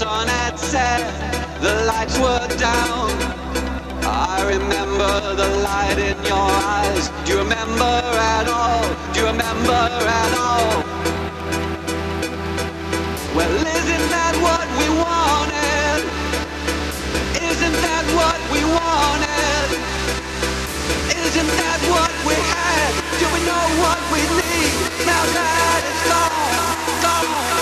sun had set, the lights were down. I remember the light in your eyes. Do you remember at all? Do you remember at all? Well, isn't that what we wanted? Isn't that what we wanted? Isn't that what we had? Do we know what we need? Now that it's gone, gone,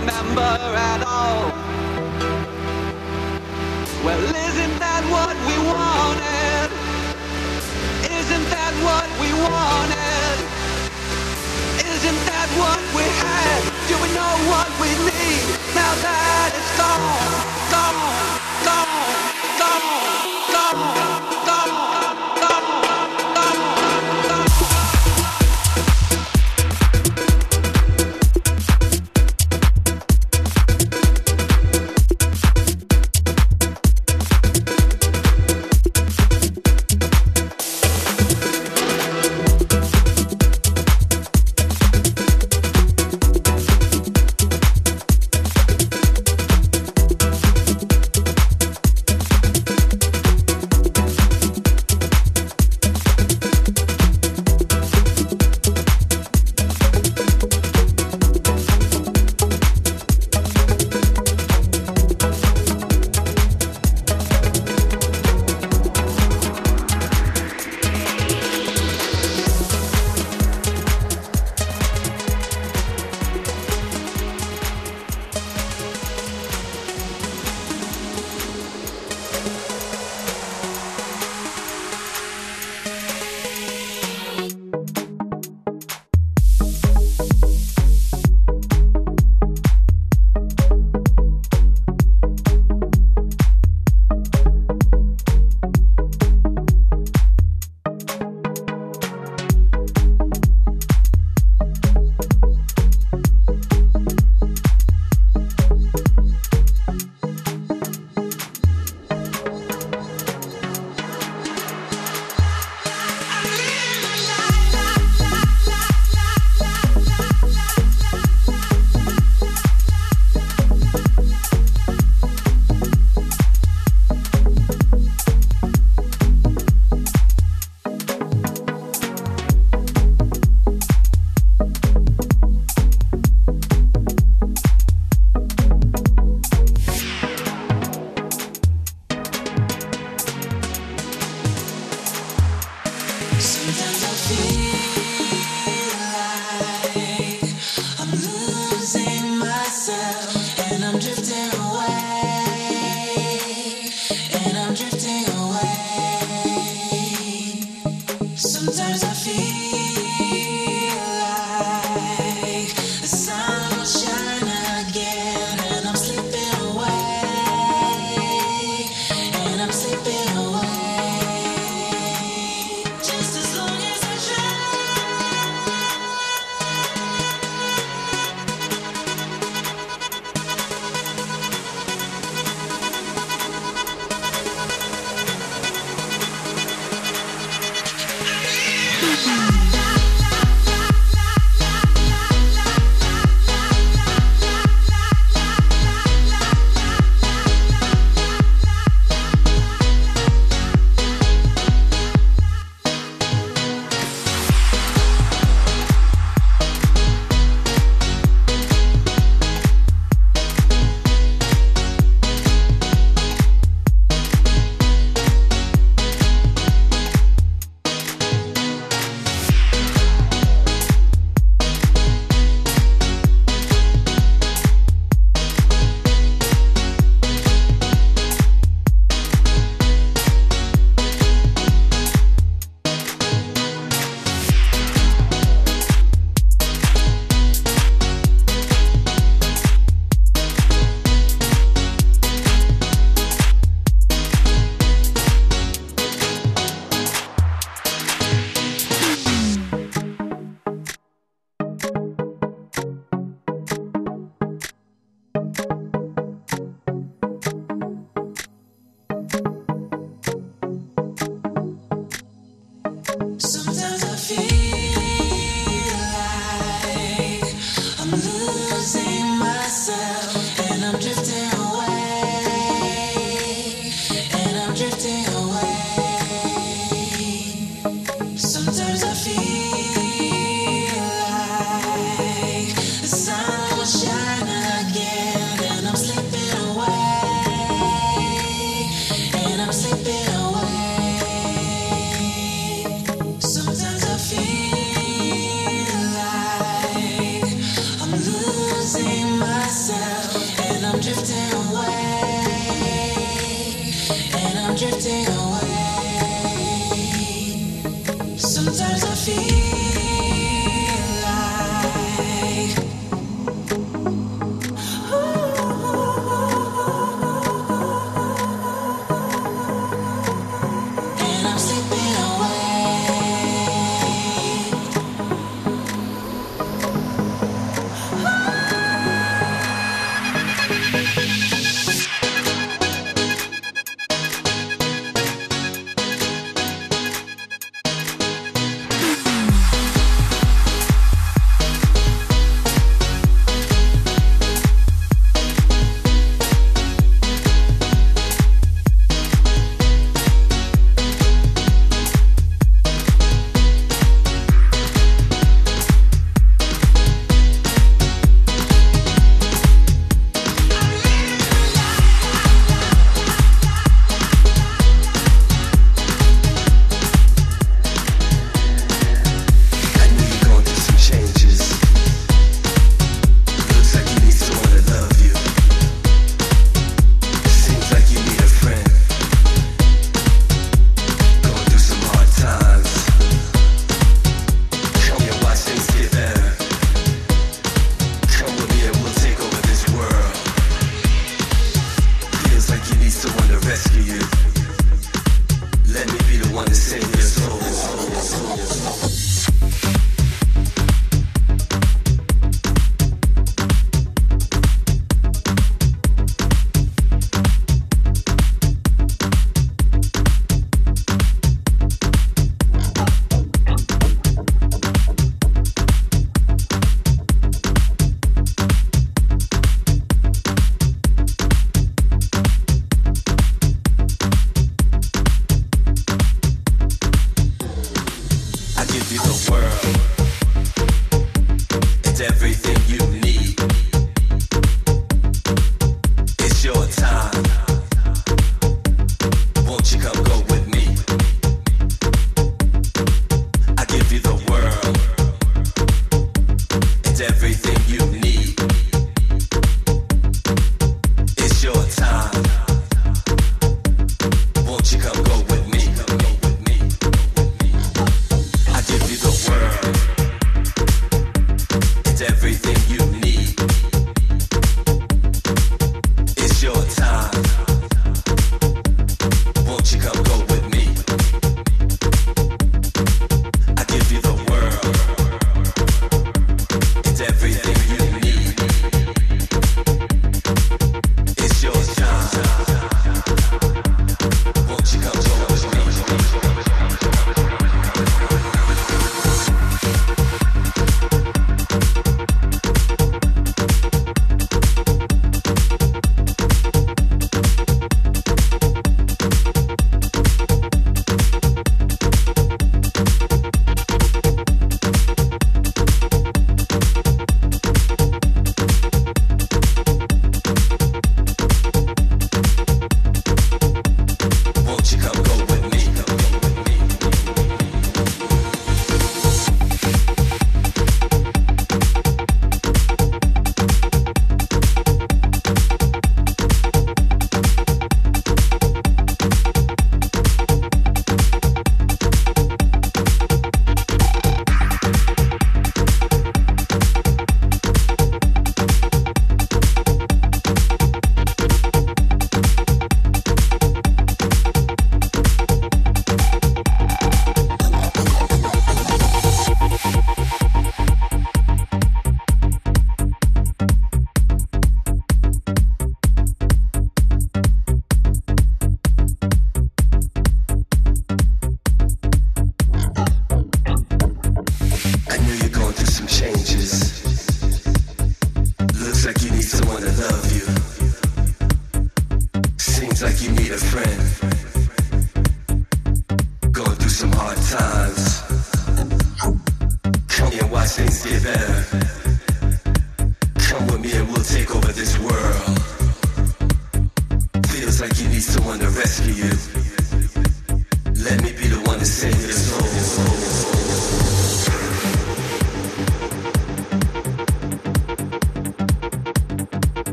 remember at all? Well, isn't that what we wanted? Isn't that what we wanted? Isn't that what we had? Do we know what we need? Now that it's gone, gone, gone, gone, gone,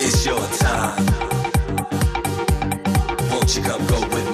It's your time. Won't you come go with me?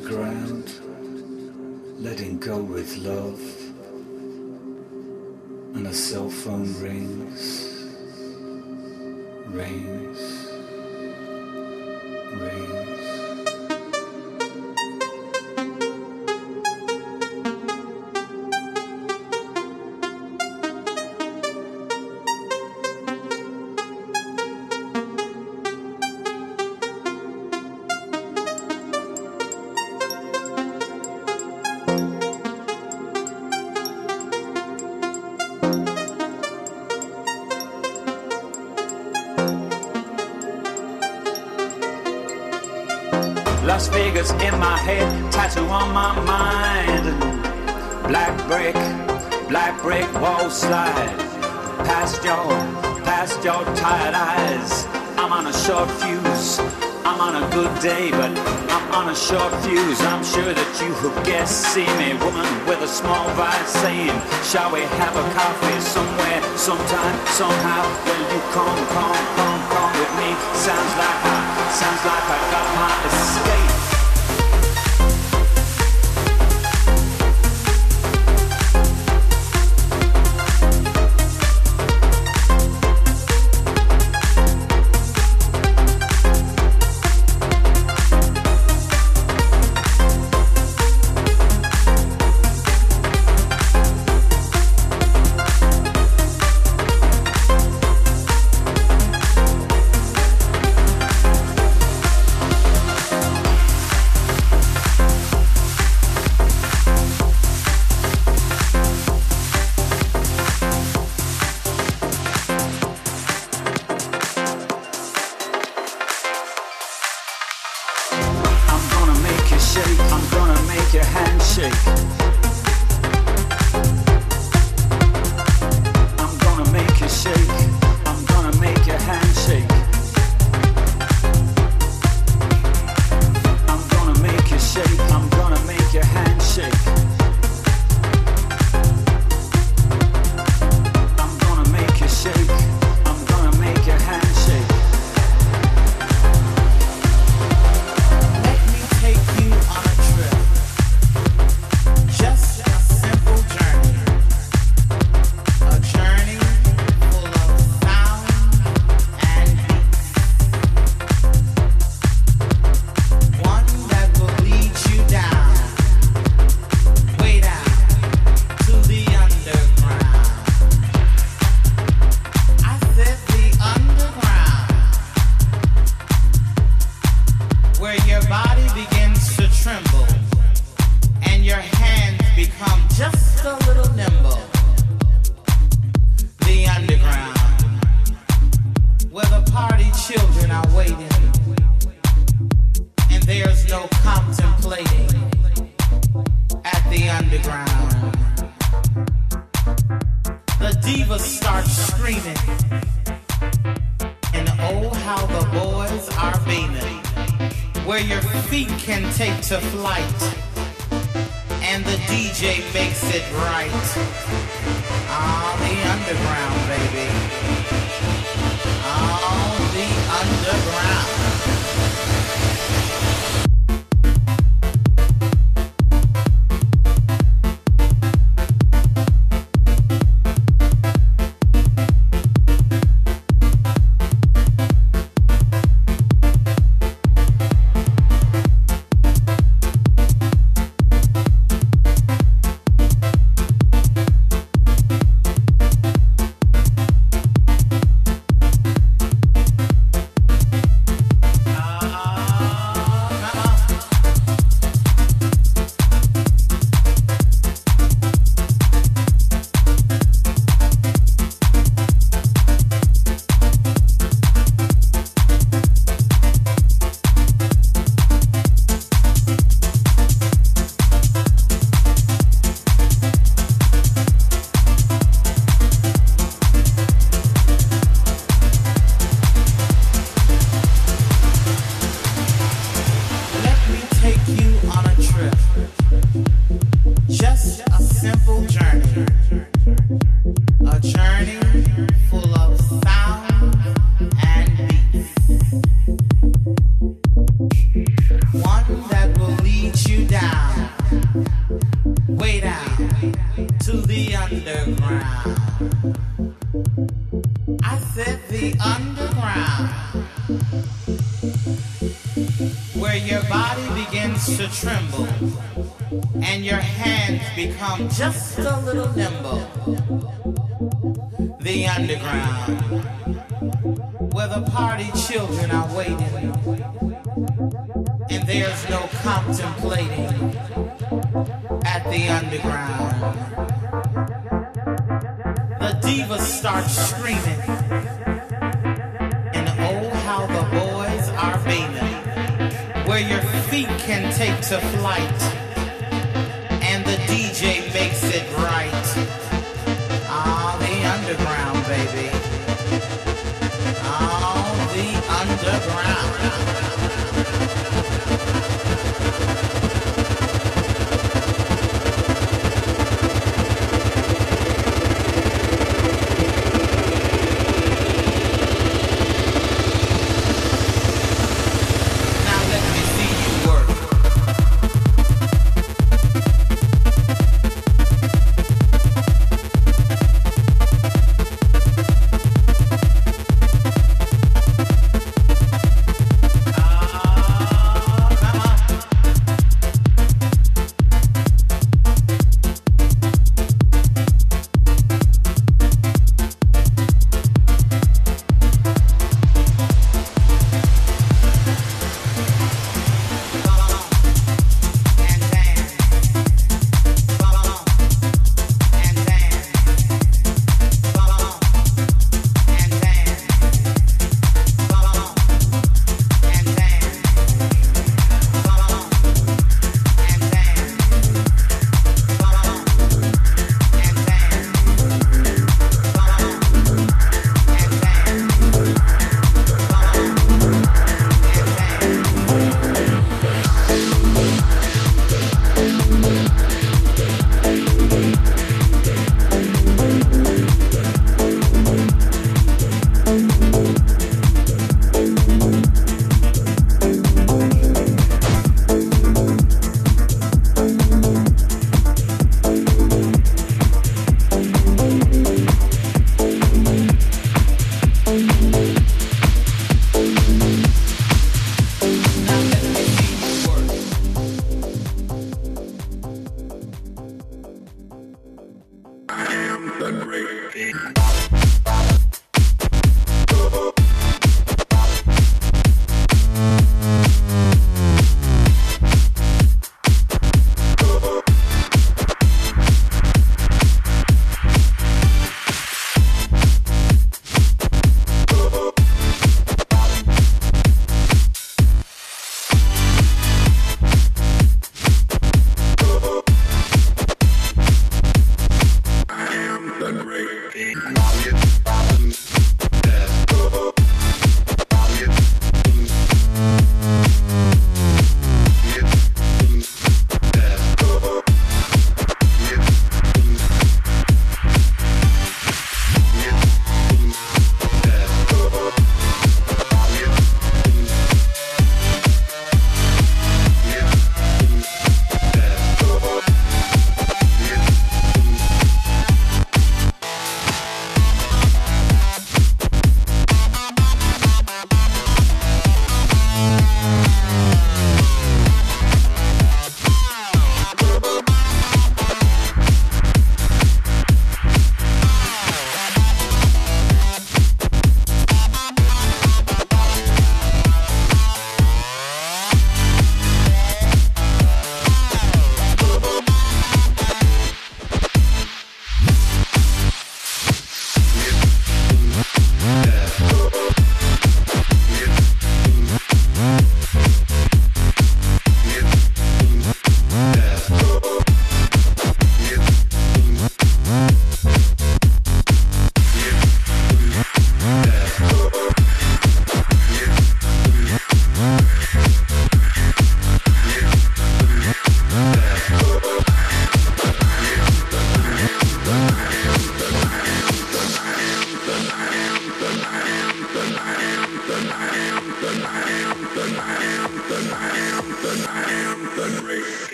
ground, letting go with love. And a cell phone rings, rings, rings. Vegas in my head, tattoo on my mind. Black brick, black brick wall slide. Past your, past your tired eyes. I'm on a short fuse. I'm on a good day, but I'm on a short fuse. I'm sure that you who guess see me, woman with a small vice, saying, Shall we have a coffee somewhere, sometime, somehow? Will you come, come, come, come with me? Sounds like I, sounds like I got my escape. Can take to flight and the DJ makes it right. Ah, the underground, become just a little nimble. The underground, where the party children are waiting and there's no contemplating at the underground. The divas start screaming, and oh, how the boys are beaming where your feet can take to flight underground.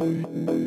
You.